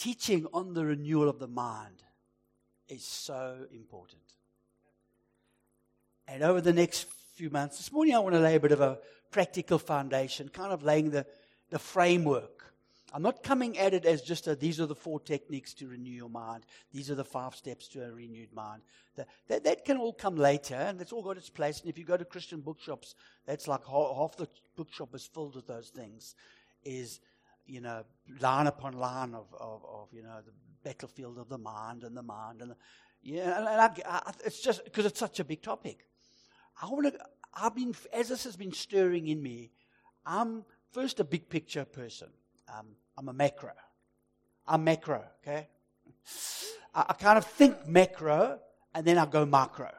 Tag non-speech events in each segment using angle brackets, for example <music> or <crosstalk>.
teaching on the renewal of the mind is so important. And over the next few months, this morning I want to lay a bit of a practical foundation, kind of laying the, the framework. I'm not coming at it as just a, these are the four techniques to renew your mind. These are the five steps to a renewed mind. That, that, that can all come later, and it's all got its place. And if you go to Christian bookshops, that's like half, half the bookshop is filled with those things. Is you know, line upon line of, of, of, you know, the battlefield of the mind and the mind. And, the, yeah, and I, I, it's just because it's such a big topic. I want to, I've been, as this has been stirring in me, I'm first a big picture person. Um, I'm a macro. I'm macro, okay? I, I kind of think macro and then I go macro.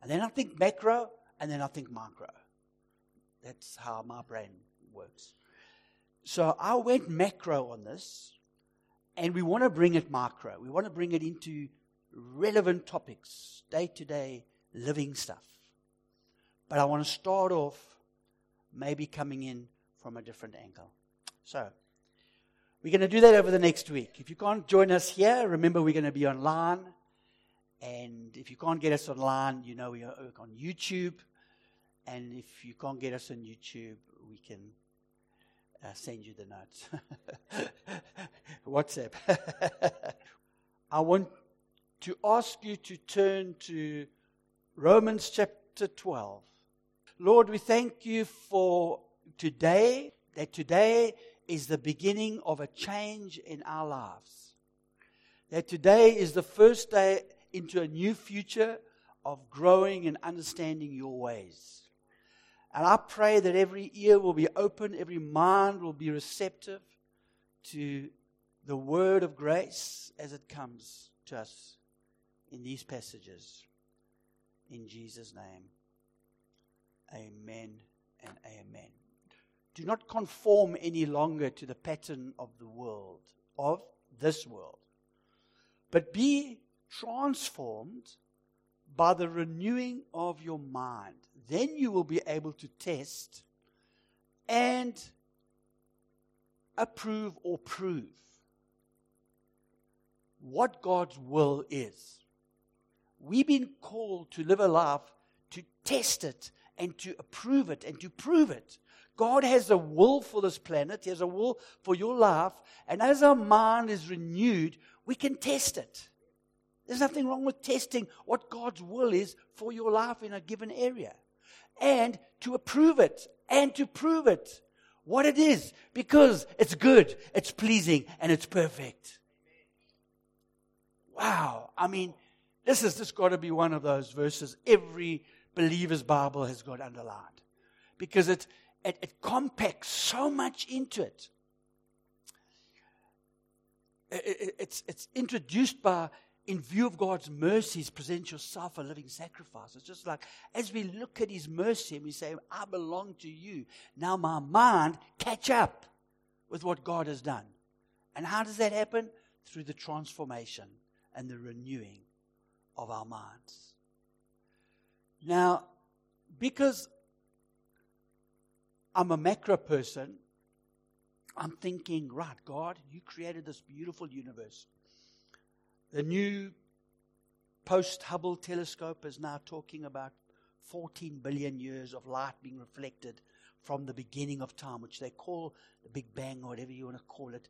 And then I think macro and then I think micro. That's how my brain works. So I went macro on this, and we want to bring it micro. We want to bring it into relevant topics, day to day living stuff. But I want to start off maybe coming in from a different angle. So, we're going to do that over the next week. If you can't join us here, remember we're going to be online. And if you can't get us online, you know we are on YouTube. And if you can't get us on YouTube, we can uh, send you the notes. <laughs> WhatsApp. <laughs> I want to ask you to turn to Romans chapter 12. Lord, we thank you for today, that today is the beginning of a change in our lives. That today is the first day into a new future of growing and understanding your ways. And I pray that every ear will be open, every mind will be receptive to the word of grace as it comes to us in these passages. In Jesus' name, amen and amen. Do not conform any longer to the pattern of the world, of this world, but be transformed by the renewing of your mind. Then you will be able to test and approve or prove what God's will is. We've been called to live a life to test it and to approve it and to prove it. God has a will for this planet, He has a will for your life, and as our mind is renewed, we can test it. There's nothing wrong with testing what God's will is for your life in a given area and to approve it and to prove it what it is because it's good, it's pleasing, and it's perfect. Wow. I mean, this has just got to be one of those verses every believer's Bible has got underlined because it, it, it compacts so much into it. it, it it's, it's introduced by in view of God's mercies, present yourself a living sacrifice. It's just like as we look at His mercy and we say, I belong to you. Now my mind catch up with what God has done. And how does that happen? Through the transformation and the renewing of our minds. Now, because I'm a macro person, I'm thinking, right, God, you created this beautiful universe. The new post Hubble telescope is now talking about 14 billion years of light being reflected from the beginning of time, which they call the Big Bang or whatever you want to call it.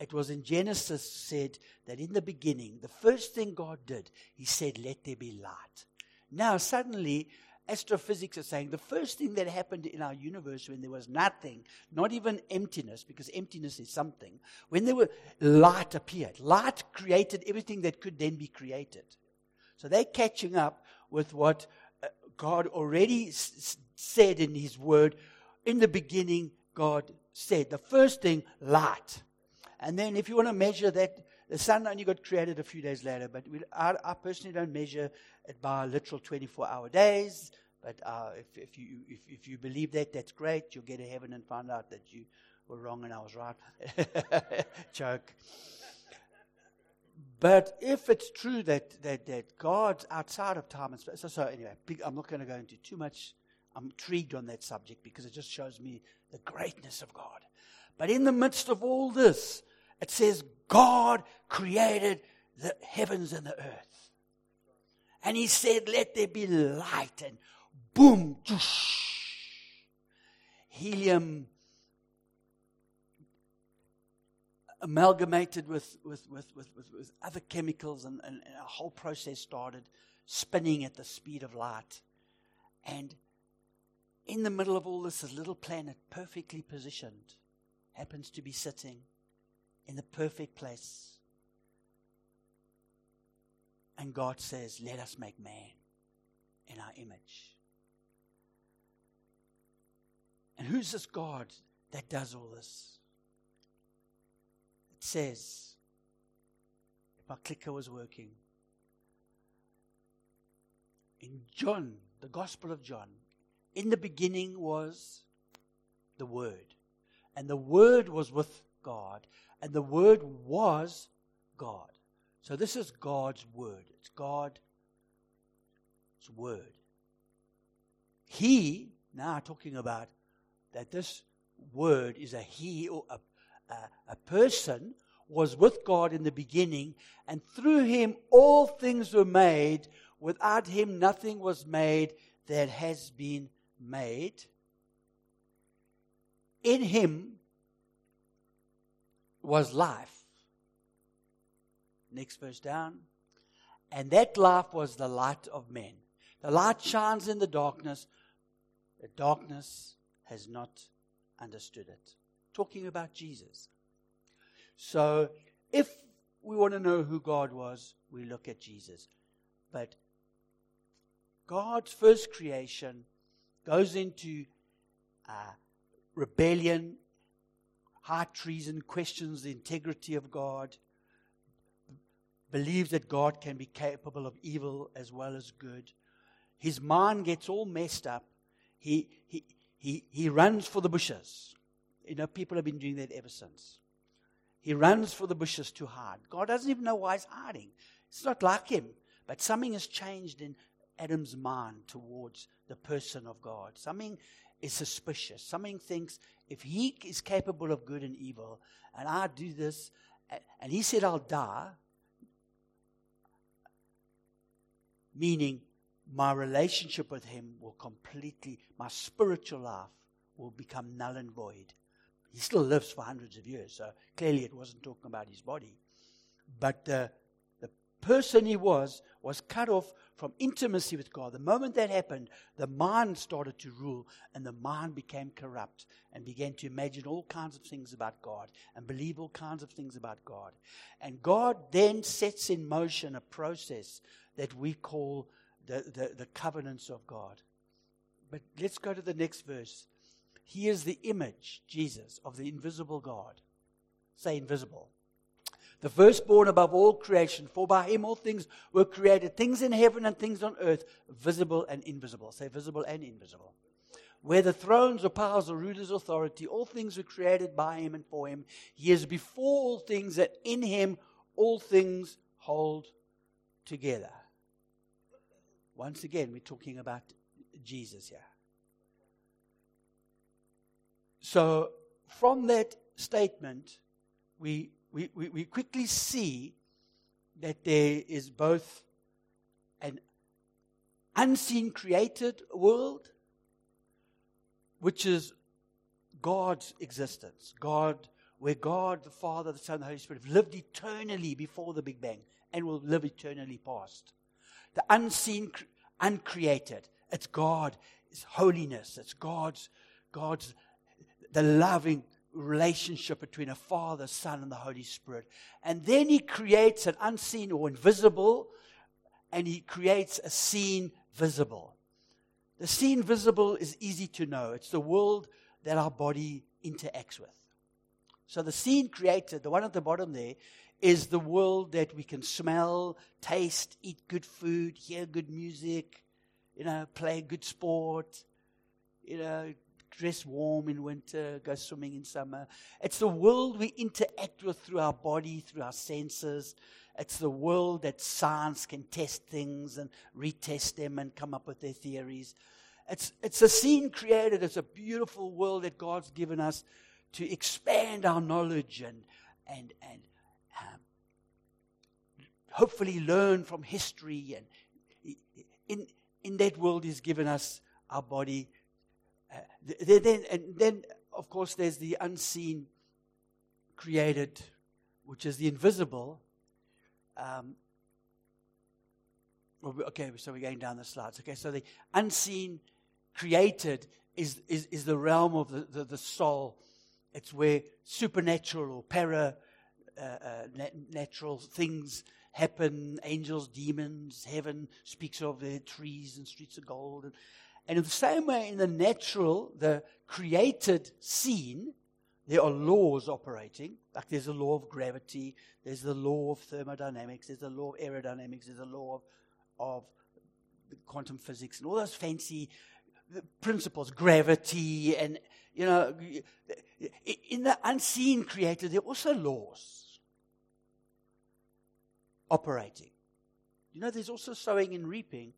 It was in Genesis said that in the beginning, the first thing God did, He said, Let there be light. Now, suddenly, astrophysics are saying the first thing that happened in our universe when there was nothing, not even emptiness, because emptiness is something, when there were light appeared. Light created everything that could then be created. So they're catching up with what uh, God already s- said in His Word. In the beginning, God said the first thing, light. And then, if you want to measure that, the sun only got created a few days later, but we, I, I, personally don't measure it by literal 24 hour days. But uh, if, if, you, if, if you believe that, that's great. You'll get to heaven and find out that you were wrong and I was right. <laughs> Joke. But if it's true that, that, that God's outside of time and space, so, so anyway, big, I'm not going to go into too much. I'm intrigued on that subject because it just shows me the greatness of God. But in the midst of all this, it says God created the heavens and the earth. And he said, Let there be light. And boom, helium amalgamated with, with, with, with, with, other chemicals, and, and, and a whole process started spinning at the speed of light. And in the middle of all this, this little planet, perfectly positioned, happens to be sitting in the perfect place. And God says, Let us make man in our image. And who's this God that does all this? It says, if my clicker was working, in John, the Gospel of John, in the beginning was the Word. And the Word was with God. And the Word was God. So this is God's Word. It's God's Word. He, now talking about that this Word is a He or a, a, a person, was with God in the beginning, and through Him all things were made. Without Him nothing was made that has been made. In Him was life. Next verse down. And that life was the light of men. The light shines in the darkness. The darkness has not understood it. Talking about Jesus. So, if we want to know who God was, we look at Jesus. But God's first creation goes into uh, rebellion high treason, questions the integrity of God, believes that God can be capable of evil as well as good. His mind gets all messed up. He, he, he, he runs for the bushes. You know, people have been doing that ever since. He runs for the bushes to hide. God doesn't even know why he's hiding. It's not like him. But something has changed in Adam's mind towards the person of God. Something is suspicious. Something thinks if he is capable of good and evil, and I do this, and he said I'll die, meaning my relationship with him will completely, my spiritual life will become null and void. He still lives for hundreds of years, so clearly it wasn't talking about his body. But the, the person he was was cut off from intimacy with God. The moment that happened, the mind started to rule and the mind became corrupt and began to imagine all kinds of things about God and believe all kinds of things about God. And God then sets in motion a process that we call the, the, the covenants of God. But let's go to the next verse. He is the image, Jesus, of the invisible God. Say invisible the firstborn above all creation, for by him all things were created, things in heaven and things on earth, visible and invisible. Say visible and invisible. Whether thrones or powers or rulers, authority, all things were created by him and for him. He is before all things, that in him all things hold together. Once again, we're talking about Jesus here. So, from that statement, we we, we, quickly see that there is both an unseen created world, which is God's existence. God, where God, the Father, the Son, the Holy Spirit have lived eternally before the Big Bang and will live eternally past. The unseen, uncreated. It's God. It's holiness. It's God's, God's, the loving relationship between a Father, Son, and the Holy Spirit. And then he creates an unseen or invisible, and he creates a seen visible. The seen visible is easy to know. It's the world that our body interacts with. So the seen created, the one at the bottom there, is the world that we can smell, taste, eat good food, hear good music, you know, play good sport, you know, dress warm in winter, go swimming in summer. It's the world we interact with through our body, through our senses. It's the world that science can test things and retest them and come up with their theories. It's, it's a seen created. It's a beautiful world that God's given us to expand our knowledge and, and, and uh, hopefully learn from history. And in, in that world, He's given us our body. Uh, then, and then, of course, there's the unseen created, which is the invisible. Um, okay, so we're going down the slides. Okay, so the unseen created is, is, is the realm of the, the, the soul. It's where supernatural or para uh, uh, natural things happen. Angels, demons, heaven speaks of the trees and streets of gold. And, and in the same way, in the natural, the created seen, there are laws operating. Like there's a law of gravity, there's the law of thermodynamics, there's the law of aerodynamics, there's a law of, of quantum physics, and all those fancy principles, gravity, and, you know, in the unseen creator, there are also laws operating. You know, there's also sowing and reaping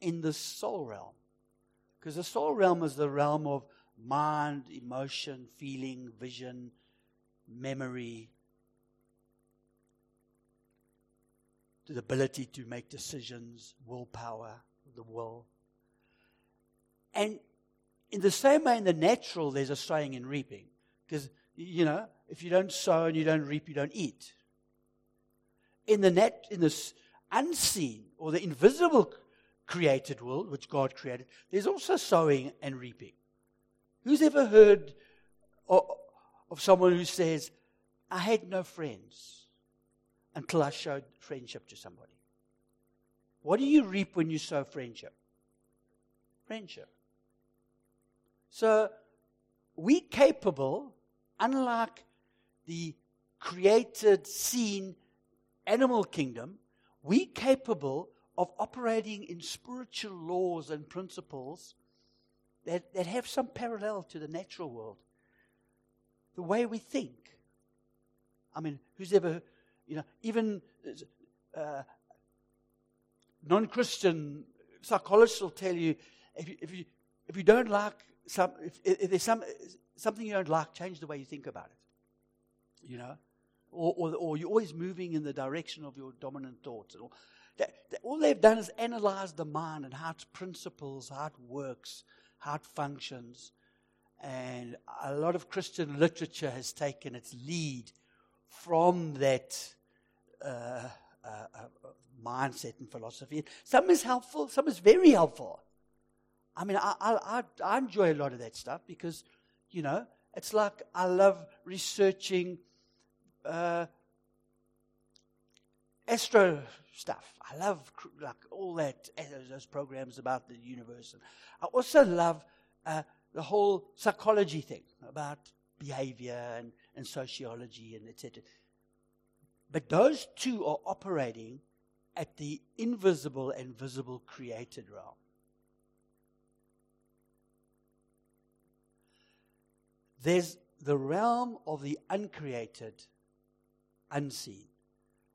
in the soul realm. Because the soul realm is the realm of mind, emotion, feeling, vision, memory, the ability to make decisions, willpower, the will. And in the same way, in the natural, there's a sowing and reaping. Because, you know, if you don't sow and you don't reap, you don't eat. In the net, in this unseen or the invisible created world, which God created, there's also sowing and reaping. Who's ever heard of, of someone who says, I had no friends until I showed friendship to somebody? What do you reap when you sow friendship? Friendship. So we capable, unlike the created, seen animal kingdom, we capable of operating in spiritual laws and principles that, that have some parallel to the natural world. The way we think. I mean, who's ever, you know, even uh, non Christian psychologists will tell you if you, if you if you don't like some, if, if there's some, something you don't like, change the way you think about it. You know? Or, or, or you're always moving in the direction of your dominant thoughts. That, that, all they've done is analyze the mind and how its principles, how it works, how it functions. And a lot of Christian literature has taken its lead from that uh, uh, uh, mindset and philosophy. Some is helpful, some is very helpful. I mean, I, I, I enjoy a lot of that stuff because, you know, it's like I love researching uh, astro stuff. I love like all that uh, those programs about the universe. I also love uh, the whole psychology thing about behavior and, and sociology and etc. But those two are operating at the invisible and visible created realm. There's the realm of the uncreated, unseen.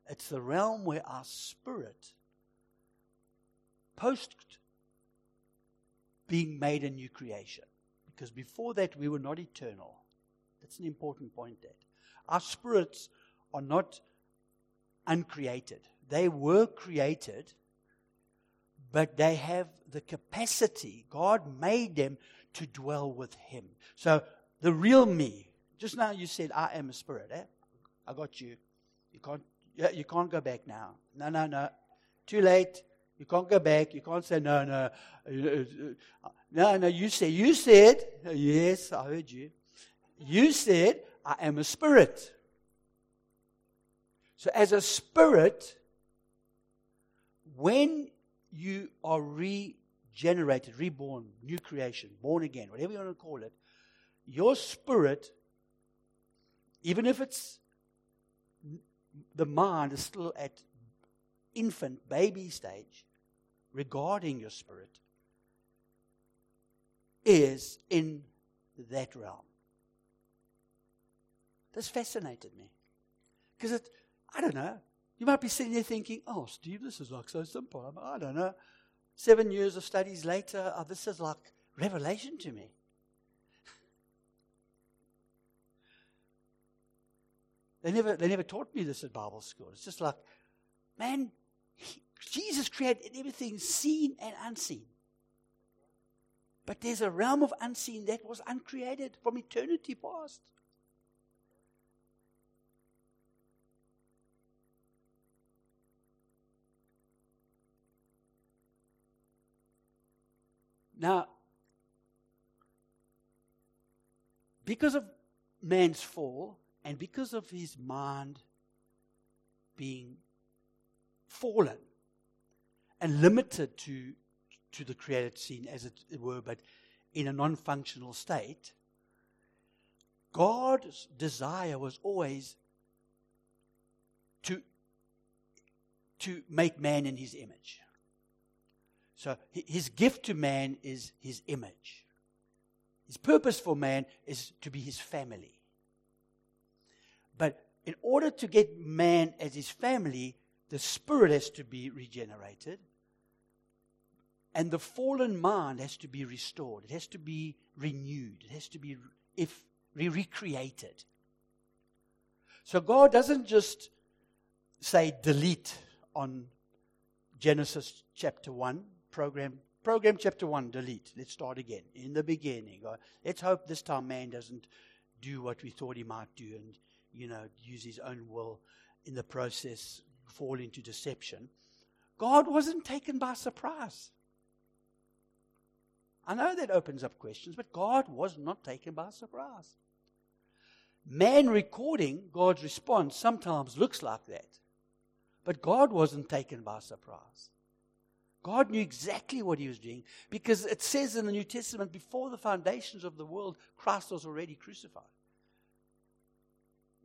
It's the realm where our spirit, post being made a new creation, because before that we were not eternal. That's an important point that our spirits are not uncreated. They were created, but they have the capacity. God made them to dwell with Him. So the real me. Just now you said, I am a spirit. Eh? I got you. You can't, you can't go back now. No, no, no. Too late. You can't go back. You can't say, no, no. No, no, you said, you said, yes, I heard you. You said, I am a spirit. So, as a spirit, when you are regenerated, reborn, new creation, born again, whatever you want to call it, your spirit, even if it's the mind is still at infant, baby stage, regarding your spirit, is in that realm. This fascinated me. Because it, I don't know, you might be sitting there thinking, oh, Steve, this is like so simple. I don't know. Seven years of studies later, oh, this is like revelation to me. They never, they never taught me this at Bible school. It's just like, man, he, Jesus created everything seen and unseen. But there's a realm of unseen that was uncreated from eternity past. Now, because of man's fall and because of his mind being fallen and limited to, to the created seen, as it were, but in a non functional state, God's desire was always to, to make man in his image. So his gift to man is his image. His purpose for man is to be his family. In order to get man as his family, the spirit has to be regenerated. And the fallen mind has to be restored. It has to be renewed. It has to be if re- recreated. So God doesn't just say delete on Genesis chapter 1, program Program chapter 1, delete. Let's start again. In the beginning. Let's hope this time man doesn't do what we thought he might do and, you know, use his own will in the process, fall into deception. God wasn't taken by surprise. I know that opens up questions, but God was not taken by surprise. Man recording God's response sometimes looks like that, but God wasn't taken by surprise. God knew exactly what he was doing because it says in the New Testament, before the foundations of the world, Christ was already crucified.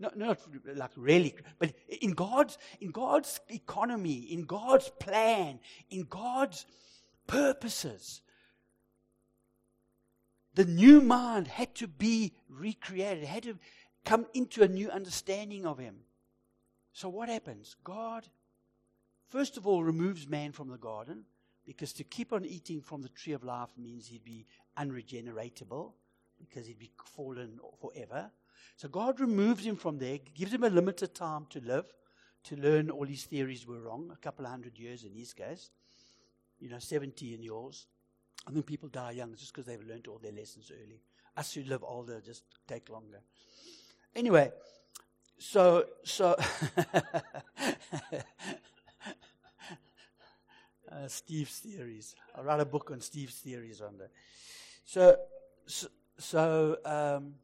No, not like really, but in God's, in God's economy, in God's plan, in God's purposes, the new mind had to be recreated, had to come into a new understanding of Him. So, what happens? God first of all, removes man from the garden because to keep on eating from the tree of life means he'd be unregeneratable because he'd be fallen forever. So God removes him from there, gives him a limited time to live, to learn all his theories were wrong, a couple of hundred years in his case, you know, 70 in yours. I think people die young just because they've learned all their lessons early. Us who live older just take longer. Anyway, so so <laughs> uh, Steve's theories. I'll write a book on Steve's theories on that. So, so, so, um,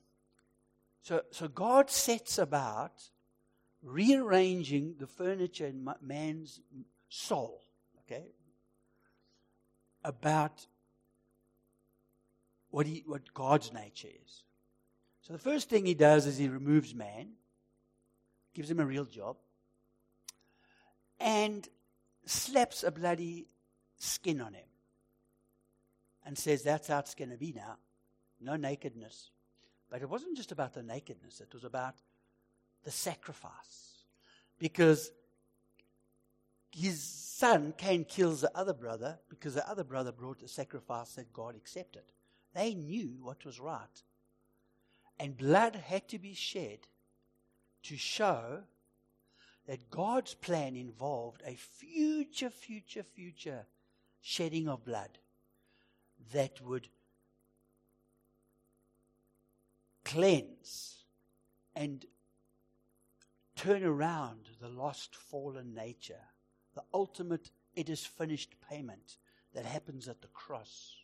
so, so God sets about rearranging the furniture in man's soul, okay, about what, he, what God's nature is. So the first thing he does is he removes man, gives him a real job, and slaps a bloody skin on him and says, That's how it's going to be now. No nakedness. But it wasn't just about the nakedness, it was about the sacrifice. Because his son, Cain, kills the other brother because the other brother brought a sacrifice that God accepted. They knew what was right. And blood had to be shed to show that God's plan involved a future, future, future shedding of blood that would cleanse and turn around the lost, fallen nature, the ultimate, it is finished payment that happens at the cross.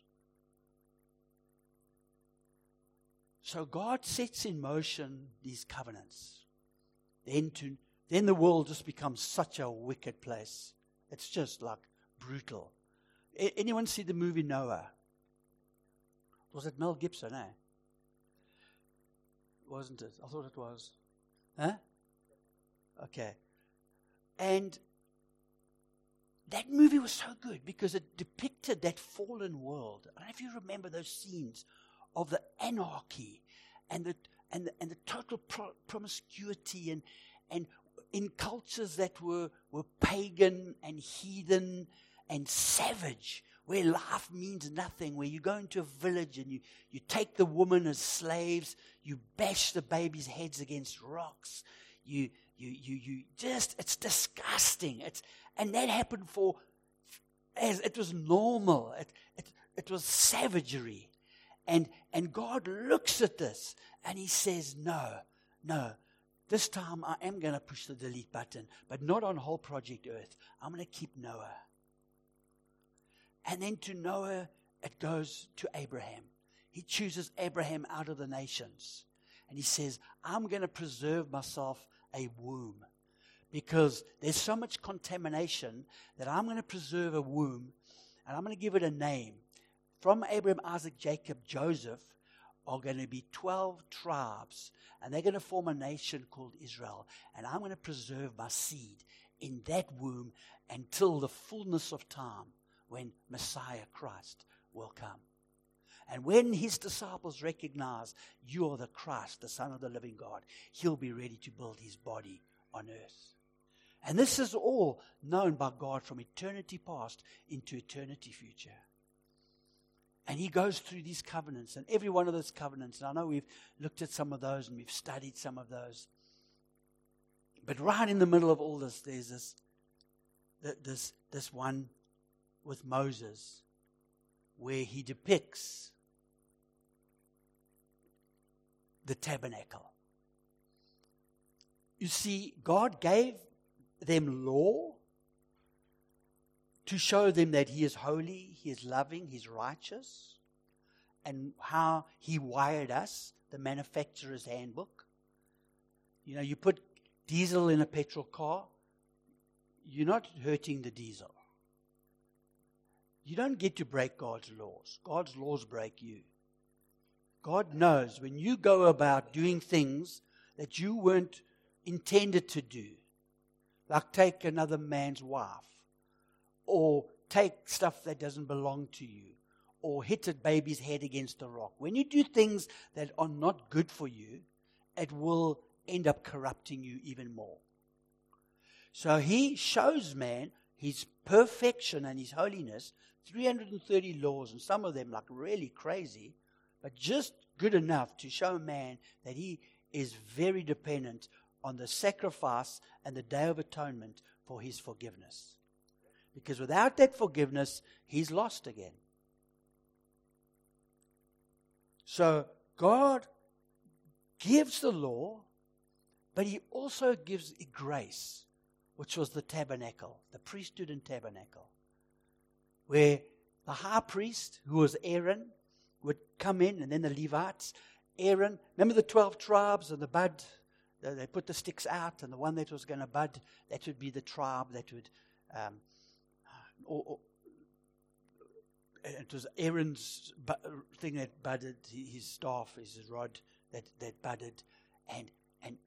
So God sets in motion these covenants, then to then the world just becomes such a wicked place. It's just like brutal. A- anyone see the movie Noah? Was it Mel Gibson, eh? Wasn't it? I thought it was. Huh? Okay. And that movie was so good because it depicted that fallen world. I don't know if you remember those scenes of the anarchy and the, and the, and the total pro- promiscuity and, and in cultures that were, were pagan and heathen and savage, where life means nothing, where you go into a village and you, you take the woman as slaves, you bash the babies' heads against rocks, you, you, you, you just, it's disgusting. It's, and that happened for, as it was normal. It, it, it was savagery. And, and God looks at this and he says, no, no, this time I am going to push the delete button, but not on whole Project Earth. I'm going to keep Noah. And then to Noah, it goes to Abraham. He chooses Abraham out of the nations. And he says, I'm going to preserve myself a womb because there's so much contamination that I'm going to preserve a womb and I'm going to give it a name. From Abraham, Isaac, Jacob, Joseph are going to be 12 tribes and they're going to form a nation called Israel. And I'm going to preserve my seed in that womb until the fullness of time when Messiah Christ will come. And when his disciples recognize you are the Christ, the Son of the living God, he'll be ready to build his body on earth. And this is all known by God from eternity past into eternity future. And he goes through these covenants, and every one of those covenants, and I know we've looked at some of those and we've studied some of those. But right in the middle of all this, there's this, this, this one with Moses where he depicts the tabernacle. You see, God gave them law to show them that He is holy, He is loving, He's righteous, and how He wired us, the manufacturer's handbook. You know, you put diesel in a petrol car, you're not hurting the diesel. You don't get to break God's laws. God's laws break you. God knows when you go about doing things that you weren't intended to do, like take another man's wife, or take stuff that doesn't belong to you, or hit a baby's head against a rock. When you do things that are not good for you, it will end up corrupting you even more. So he shows man his perfection and his holiness 330 laws, and some of them like really crazy, but just good enough to show man that he is very dependent on the sacrifice and the day of atonement for his forgiveness. Because without that forgiveness, he's lost again. So God gives the law, but he also gives a grace, which was the tabernacle, the priesthood and tabernacle where the high priest, who was Aaron, would come in, and then the Levites. Aaron, remember the 12 tribes and the bud? They put the sticks out, and the one that was going to bud, that would be the tribe that would. Um, or, or, it was Aaron's thing that budded, his staff, his rod that, that budded. And, and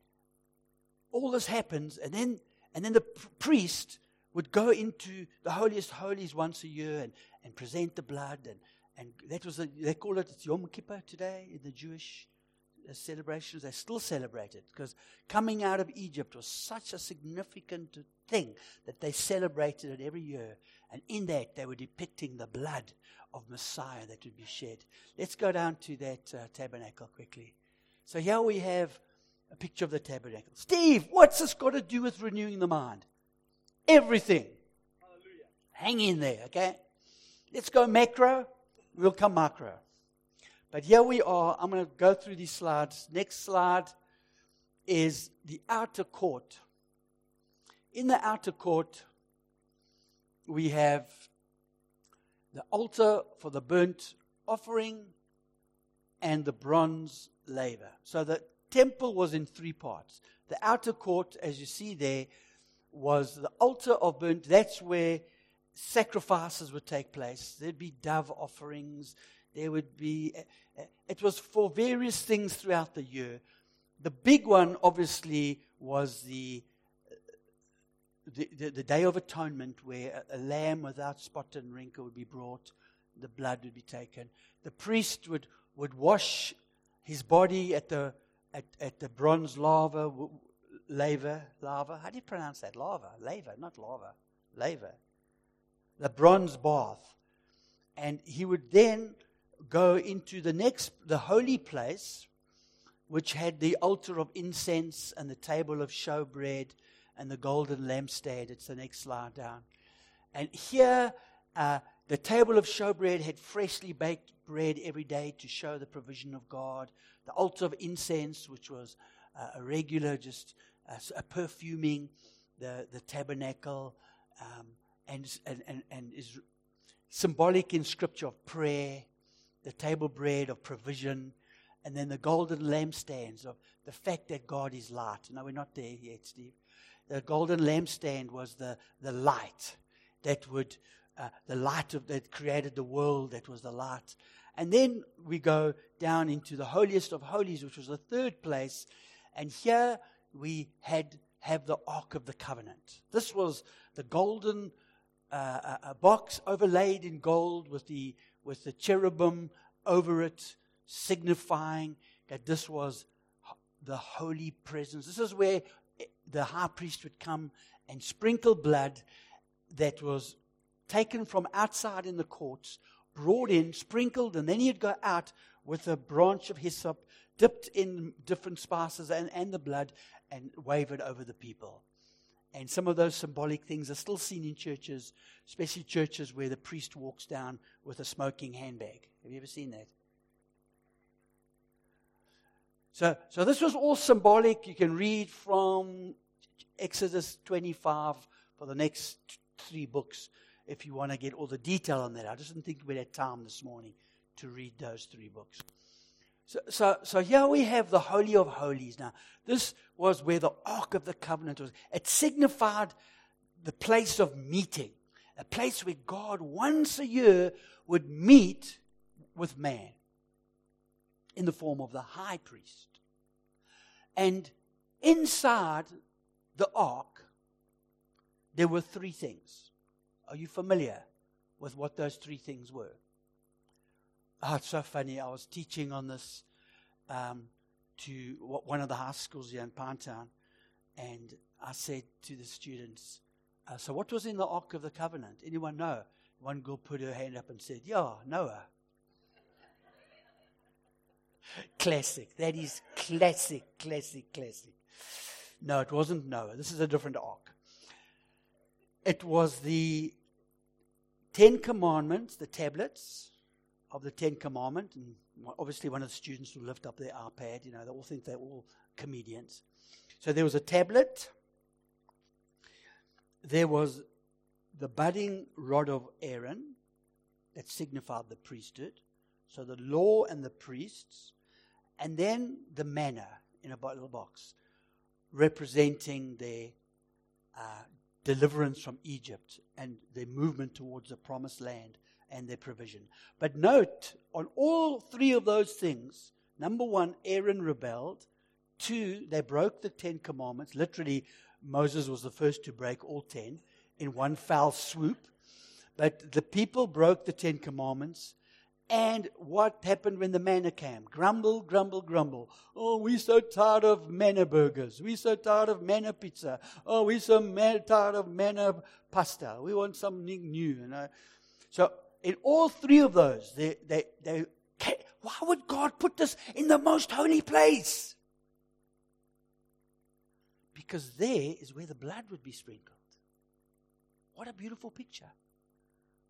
all this happens, and then, and then the priest would go into the holiest holies once a year and, and present the blood. And, and that was, a, they call it Yom Kippur today in the Jewish uh, celebrations. They still celebrate it because coming out of Egypt was such a significant thing that they celebrated it every year. And in that, they were depicting the blood of Messiah that would be shed. Let's go down to that uh, tabernacle quickly. So here we have a picture of the tabernacle. Steve, what's this got to do with renewing the mind? Everything. Hallelujah. Hang in there, okay? Let's go macro, we'll come macro. But here we are. I'm going to go through these slides. Next slide is the outer court. In the outer court, we have the altar for the burnt offering and the bronze laver. So the temple was in three parts. The outer court, as you see there, was the altar of burnt. That's where sacrifices would take place. There'd be dove offerings. There would be, it was for various things throughout the year. The big one, obviously, was the, the, the, the Day of Atonement, where a, a lamb without spot and wrinkle would be brought, the blood would be taken. The priest would, would wash his body at the, at, at the bronze laver, lava, lava. How do you pronounce that? Lava, lava, not lava, lava. The bronze bath. And he would then go into the next, the holy place, which had the altar of incense and the table of showbread and the golden lampstand. It's the next slide down. And here, uh, the table of showbread had freshly baked bread every day to show the provision of God. The altar of incense, which was uh, a regular, just uh, a perfuming the, the tabernacle, um, and, and, and, and is symbolic in scripture of prayer, the table bread of provision, and then the golden lampstands of the fact that God is light. No, we're not there yet, Steve. The golden lampstand was the, the light that would, uh, the light of, that created the world, that was the light. And then we go down into the holiest of holies, which was the third place. And here we had have the Ark of the Covenant. This was the golden uh, a box overlaid in gold with the, with the cherubim over it, signifying that this was the holy presence. This is where eh, the high priest would come and sprinkle blood that was taken from outside in the courts, brought in, sprinkled, and then he'd go out with a branch of hyssop dipped in different spices and, and the blood and wave it over the people. And some of those symbolic things are still seen in churches, especially churches where the priest walks down with a smoking handbag. Have you ever seen that? So, so this was all symbolic. You can read from Exodus 25 for the next three books if you want to get all the detail on that. I just didn't think we had time this morning to read those three books. So, so, so here we have the Holy of Holies. Now, this was where the Ark of the Covenant was. It signified the place of meeting, a place where God once a year would meet with man in the form of the high priest. And inside the ark, there were three things. Are you familiar with what those three things were? Oh, it's so funny. I was teaching on this um, to one of the high schools here in Pinetown, and I said to the students, uh, So, what was in the Ark of the Covenant? Anyone know? One girl put her hand up and said, Yeah, Noah. classic. That is classic, classic, classic. No, it wasn't Noah. This is a different ark. It was the Ten Commandments, the tablets, of the Ten Commandments, and obviously one of the students will lift up their iPad. You know, they all think they're all comedians. So there was a tablet. There was the budding rod of Aaron that signified the priesthood. So the law and the priests. And then the manna in a little box representing their uh, deliverance from Egypt and their movement towards the promised land and their provision. But note, on all three of those things, number one, Aaron rebelled. Two, they broke the Ten Commandments. Literally, Moses was the first to break all ten in one foul swoop. But the people broke the Ten Commandments. And what happened when the manna came? Grumble, grumble, grumble. Oh, we're so tired of manna burgers. We're so tired of manna pizza. Oh, we're so tired of manna pasta. We want something new. You know? So in all three of those, they, they, they, why would God put this in the most holy place? Because there is where the blood would be sprinkled. What a beautiful picture.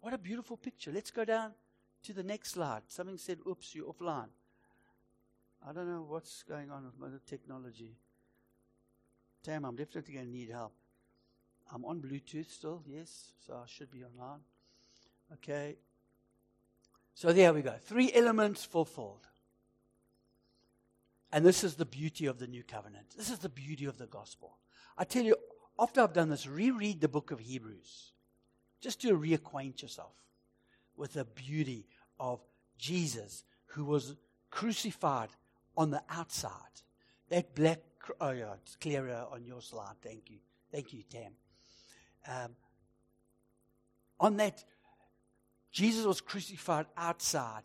What a beautiful picture. Let's go down to the next slide. Something said, oops, you're offline. I don't know what's going on with my technology. Tam, I'm definitely going to need help. I'm on Bluetooth still, yes, so I should be online. Okay. So there we go. Three elements fulfilled. And this is the beauty of the new covenant. This is the beauty of the gospel. I tell you, after I've done this, reread the book of Hebrews just to reacquaint yourself with the beauty of Jesus who was crucified on the outside. That black, oh yeah, it's clearer on your slide. Thank you. Thank you, Tam. Um, on that Jesus was crucified outside.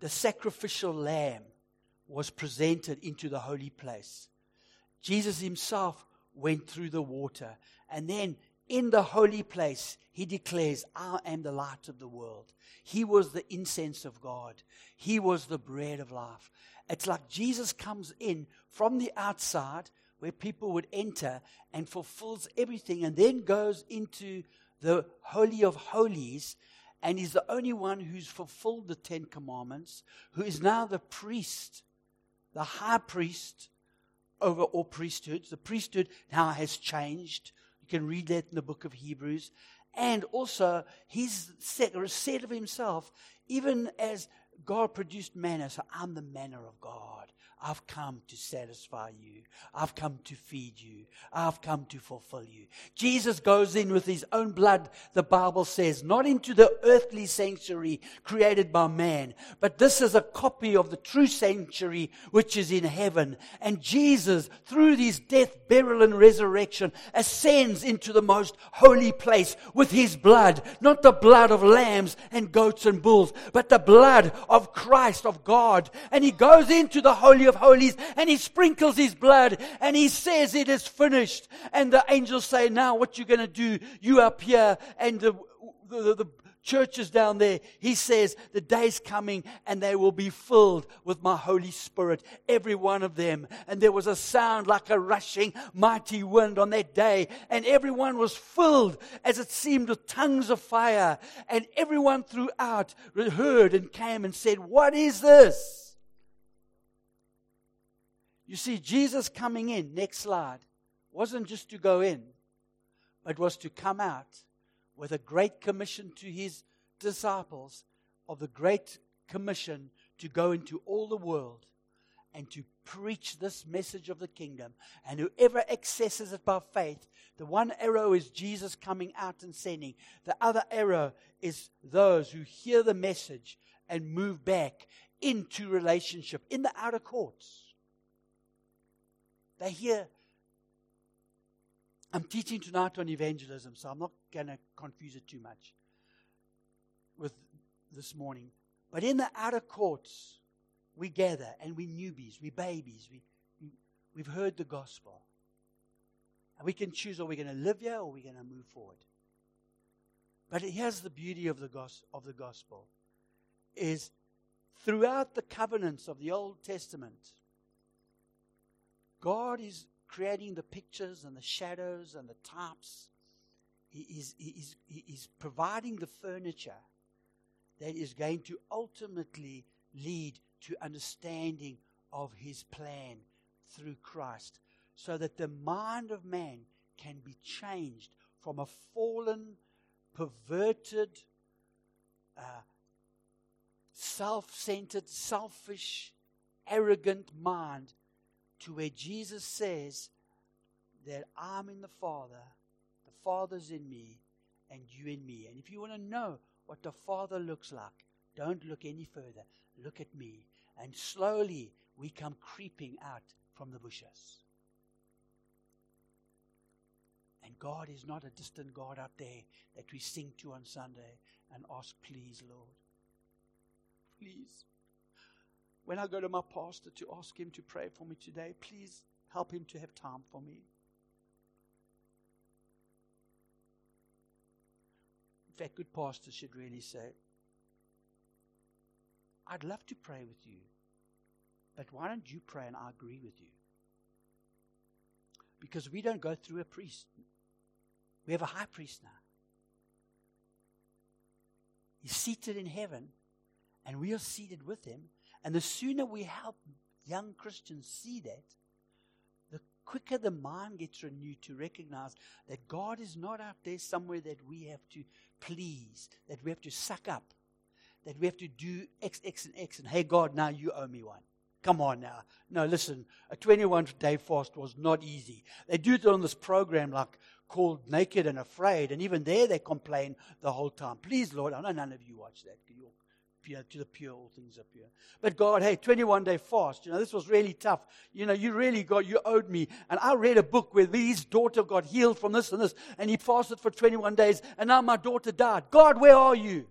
The sacrificial lamb was presented into the holy place. Jesus himself went through the water. And then in the holy place, he declares, I am the light of the world. He was the incense of God. He was the bread of life. It's like Jesus comes in from the outside where people would enter and fulfills everything and then goes into the Holy of Holies and he's the only one who's fulfilled the Ten Commandments, who is now the priest, the high priest over all priesthoods. The priesthood now has changed. You can read that in the book of Hebrews. And also, he's said, or said of himself, even as God produced manna, so I'm the manna of God. I've come to satisfy you. I've come to feed you. I've come to fulfill you. Jesus goes in with his own blood, the Bible says, not into the earthly sanctuary created by man, but this is a copy of the true sanctuary which is in heaven. And Jesus, through his death, burial, and resurrection, ascends into the most holy place with his blood, not the blood of lambs and goats and bulls, but the blood of Christ, of God. And he goes into the holy of Holies and he sprinkles his blood and he says it is finished. And the angels say, now what you going to do? You up here and the, the, the churches down there, he says, the day's coming and they will be filled with my Holy Spirit, every one of them. And there was a sound like a rushing mighty wind on that day, and everyone was filled, as it seemed, with tongues of fire. And everyone throughout heard and came and said, What is this? You see, Jesus coming in, next slide, wasn't just to go in, but was to come out with a great commission to his disciples of the great commission to go into all the world and to preach this message of the kingdom. And whoever accesses it by faith, the one arrow is Jesus coming out and sending. The other arrow is those who hear the message and move back into relationship in the outer courts. They hear. I'm teaching tonight on evangelism, so I'm not going to confuse it too much with this morning. But in the outer courts, we gather and we newbies, we babies, we, we, we've heard the gospel. And we can choose are we going to live here or are we going to move forward. But here's the beauty of the, of the gospel is throughout the covenants of the Old Testament, God is creating the pictures and the shadows and the types. He is, he is, he is providing the furniture that is going to ultimately lead to understanding of his plan through Christ so that the mind of man can be changed from a fallen, perverted, uh, self centered, selfish, arrogant mind to where Jesus says that I'm in the Father, the Father's in me, and you in me. And if you want to know what the Father looks like, don't look any further. Look at me. And slowly we come creeping out from the bushes. And God is not a distant God out there that we sing to on Sunday and ask, please, Lord. Please when I go to my pastor to ask him to pray for me today, please help him to have time for me. In fact, good pastors should really say, I'd love to pray with you, but why don't you pray and I agree with you? Because we don't go through a priest. We have a high priest now. He's seated in heaven, and we are seated with him. And the sooner we help young Christians see that, the quicker the mind gets renewed to recognize that God is not out there somewhere that we have to please, that we have to suck up, that we have to do X, X, and X, and hey, God, now you owe me one. Come on now. No, listen, a 21 day fast was not easy. They do it on this program like called Naked and Afraid, and even there they complain the whole time. Please, Lord, I know none of you watch that. You're pure, to the pure, all things are pure. But God, hey, 21 day fast. You know, this was really tough. You know, you really got, you owed me. And I read a book where his daughter got healed from this and this, and he fasted for 21 days, and now my daughter died. God, where are you?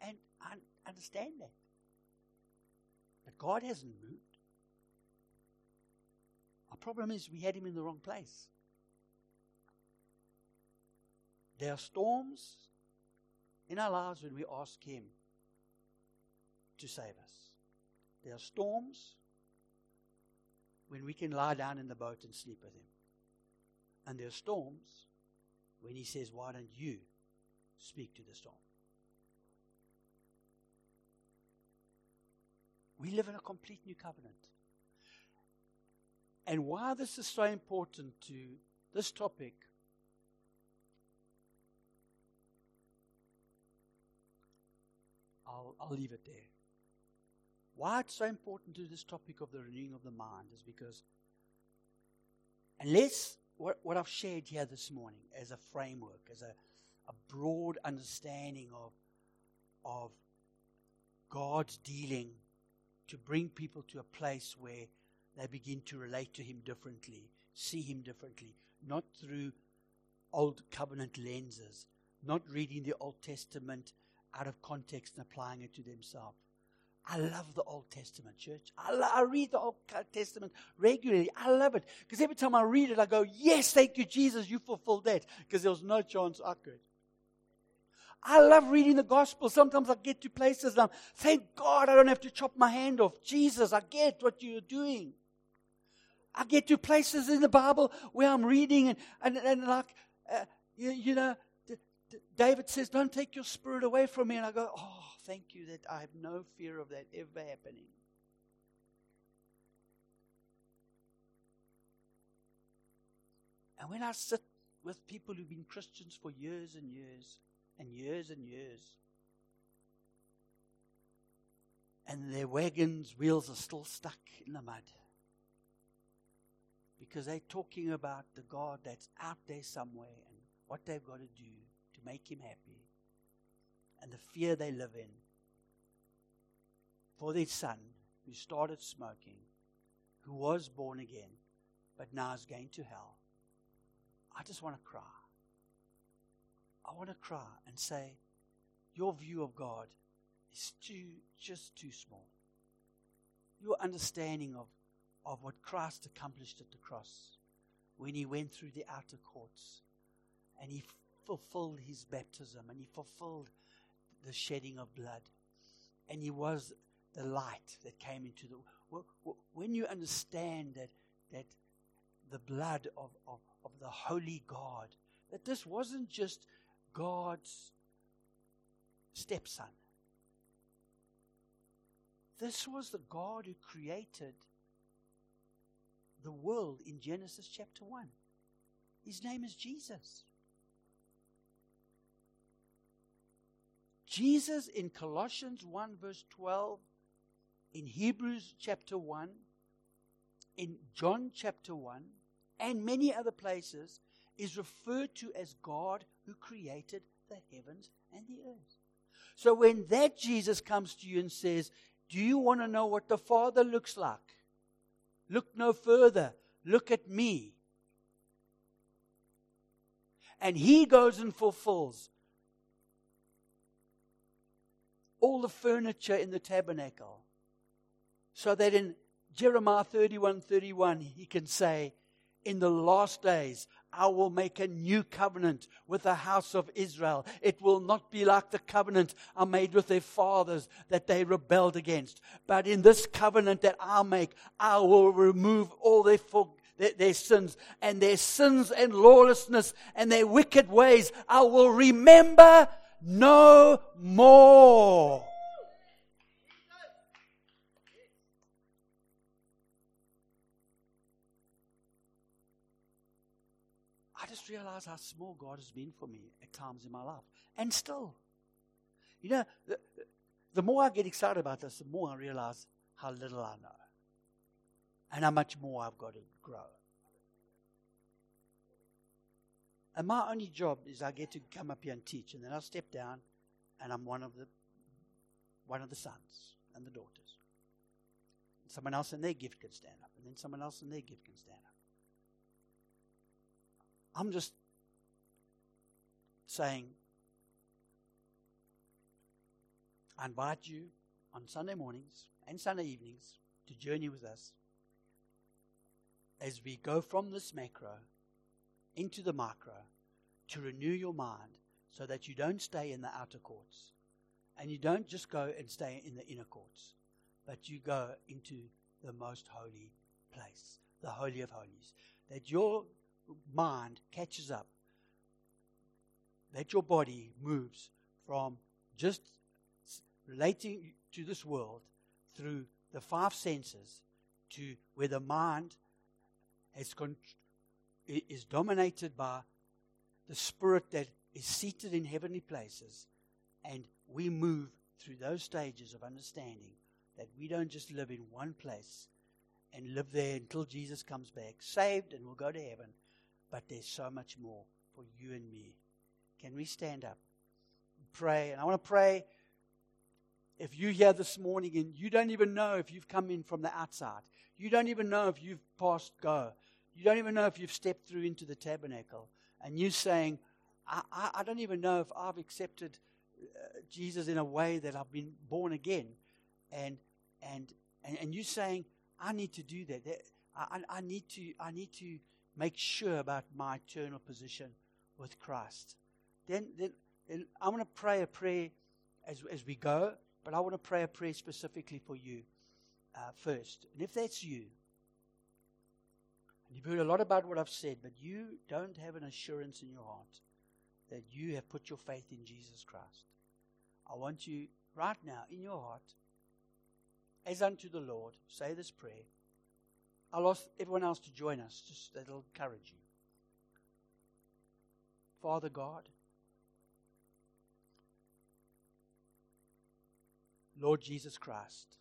And I understand that. But God hasn't moved. Our problem is we had him in the wrong place. There are storms, in our lives when we ask Him to save us. There are storms when we can lie down in the boat and sleep with Him. And there are storms when He says, Why don't you speak to the storm? We live in a complete new covenant. And why this is so important to this topic I'll, I'll leave it there. Why it's so important to this topic of the renewing of the mind is because unless what, what I've shared here this morning as a framework, as a, a broad understanding of, of God's dealing to bring people to a place where they begin to relate to Him differently, see Him differently, not through old covenant lenses, not reading the Old Testament out of context and applying it to themselves. I love the Old Testament, church. I, lo- I read the Old Testament regularly. I love it because every time I read it, I go, Yes, thank you, Jesus, you fulfilled that because there was no chance I could. I love reading the gospel. Sometimes I get to places and I'm, thank God I don't have to chop my hand off. Jesus, I get what you're doing. I get to places in the Bible where I'm reading and, and, and like, uh, you, you know, David says, Don't take your spirit away from me. And I go, Oh, thank you that I have no fear of that ever happening. And when I sit with people who've been Christians for years and years and years and years, and their wagons' wheels are still stuck in the mud because they're talking about the God that's out there somewhere and what they've got to do make him happy and the fear they live in for their son who started smoking, who was born again, but now is going to hell. I just want to cry. I want to cry and say, Your view of God is too, just too small. Your understanding of, of what Christ accomplished at the cross when he went through the outer courts and he fulfilled his baptism and he fulfilled the shedding of blood. And he was the light that came into the. world. When you understand that, that the blood of, of, of the holy God, that this wasn't just God's stepson. This was the God who created the world in Genesis chapter 1. His name is Jesus. Jesus in Colossians 1, verse 12, in Hebrews chapter 1, in John chapter 1, and many other places, is referred to as God who created the heavens and the earth. So when that Jesus comes to you and says, Do you want to know what the Father looks like? Look no further. Look at me. And he goes and fulfills all the furniture in the tabernacle. So that in Jeremiah 31 31, he can say, In the last days, I will make a new covenant with the house of Israel. It will not be like the covenant I made with their fathers that they rebelled against. But in this covenant that I'll make, I will remove all their, for, their, their sins and their sins and lawlessness and their wicked ways. I will remember no more. I just realize how small God has been for me at times in my life. And still. You know, the, the more I get excited about this, the more I realize how little I know. And how much more I've got to grow. And my only job is I get to come up here and teach, and then I'll step down, and I'm one of the one of the sons and the daughters. And someone else in their gift can stand up, and then someone else in their gift can stand up. I'm just saying, I invite you on Sunday mornings and Sunday evenings to journey with us as we go from this macro into the micro to renew your mind so that you don't stay in the outer courts And you don't just go and stay in the inner courts, but you go into the most holy place, the Holy of Holies. That your mind catches up, that your body moves from just relating to this world through the five senses to where the mind has con- is dominated by the spirit that is seated in heavenly places and we move through those stages of understanding that we don't just live in one place and live there until Jesus comes back, saved and we'll go to heaven, but there's so much more for you and me. Can we stand up? and Pray. And I want to pray if you're here this morning and you don't even know if you've come in from the outside, you don't even know if you've passed go, you don't even know if you've stepped through into the tabernacle, and you're saying, I, I, I don't even know if I've accepted uh, Jesus in a way that I've been born again. And, and, and, and you're saying, I need to do that. that I, I, need to, I need to make sure about my eternal position with Christ. Then, then, then I'm going to pray a prayer as, as we go, but I want to pray a prayer specifically for you uh, first. And if that's you, you've heard a lot about what I've said, but you don't have an assurance in your heart that you have put your faith in Jesus Christ, I want you right now in your heart, as unto the Lord, say this prayer. I'll ask everyone else to join us, just that'll encourage you. Father God, Lord Jesus Christ,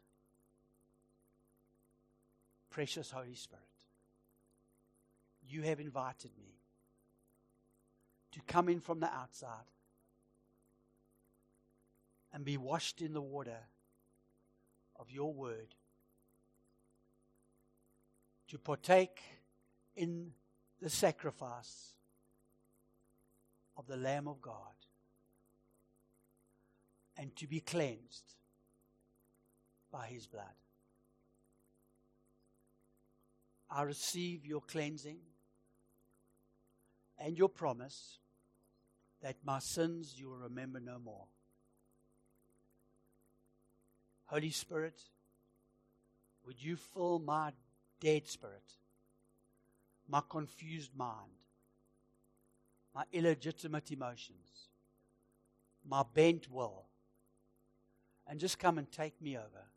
precious Holy Spirit, you have invited me to come in from the outside and be washed in the water of your word, to partake in the sacrifice of the Lamb of God, and to be cleansed by his blood. I receive your cleansing and your promise that my sins you will remember no more. Holy Spirit, would you fill my dead spirit, my confused mind, my illegitimate emotions, my bent will, and just come and take me over.